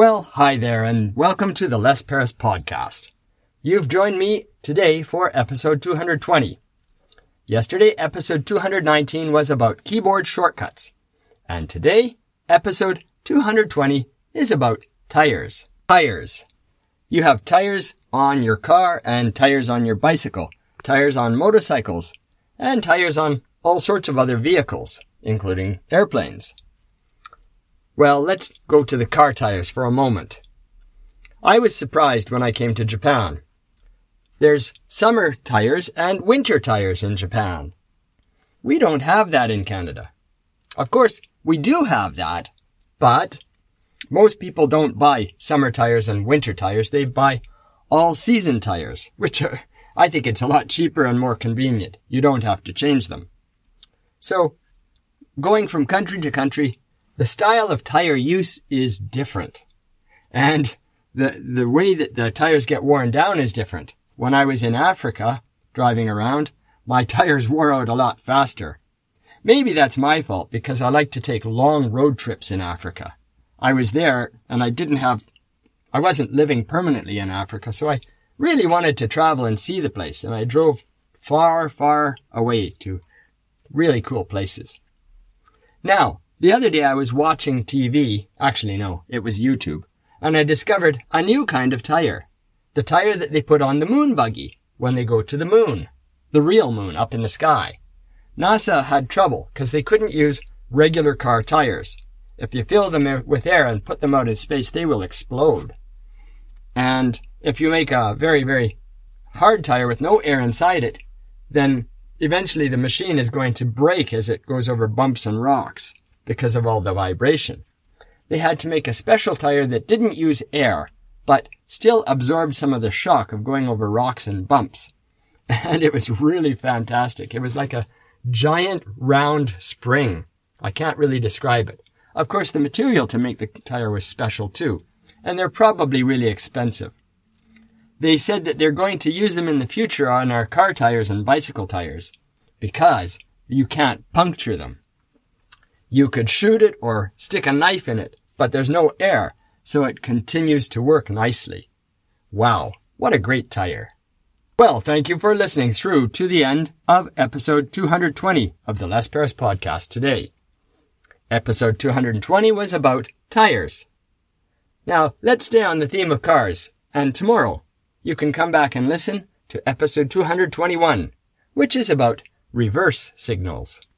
Well, hi there, and welcome to the Les Paris podcast. You've joined me today for episode 220. Yesterday, episode 219 was about keyboard shortcuts. And today, episode 220 is about tires. Tires. You have tires on your car and tires on your bicycle, tires on motorcycles, and tires on all sorts of other vehicles, including airplanes. Well, let's go to the car tires for a moment. I was surprised when I came to Japan. There's summer tires and winter tires in Japan. We don't have that in Canada. Of course, we do have that, but most people don't buy summer tires and winter tires. They buy all season tires, which are, I think it's a lot cheaper and more convenient. You don't have to change them. So, going from country to country, the style of tire use is different. And the, the way that the tires get worn down is different. When I was in Africa, driving around, my tires wore out a lot faster. Maybe that's my fault because I like to take long road trips in Africa. I was there and I didn't have, I wasn't living permanently in Africa, so I really wanted to travel and see the place and I drove far, far away to really cool places. Now, the other day I was watching TV, actually no, it was YouTube, and I discovered a new kind of tire. The tire that they put on the moon buggy when they go to the moon. The real moon up in the sky. NASA had trouble because they couldn't use regular car tires. If you fill them with air and put them out in space, they will explode. And if you make a very, very hard tire with no air inside it, then eventually the machine is going to break as it goes over bumps and rocks because of all the vibration. They had to make a special tire that didn't use air, but still absorbed some of the shock of going over rocks and bumps. And it was really fantastic. It was like a giant round spring. I can't really describe it. Of course, the material to make the tire was special too, and they're probably really expensive. They said that they're going to use them in the future on our car tires and bicycle tires because you can't puncture them. You could shoot it or stick a knife in it, but there's no air, so it continues to work nicely. Wow, what a great tire. Well, thank you for listening through to the end of episode 220 of the Les Paris podcast today. Episode 220 was about tires. Now, let's stay on the theme of cars, and tomorrow you can come back and listen to episode 221, which is about reverse signals.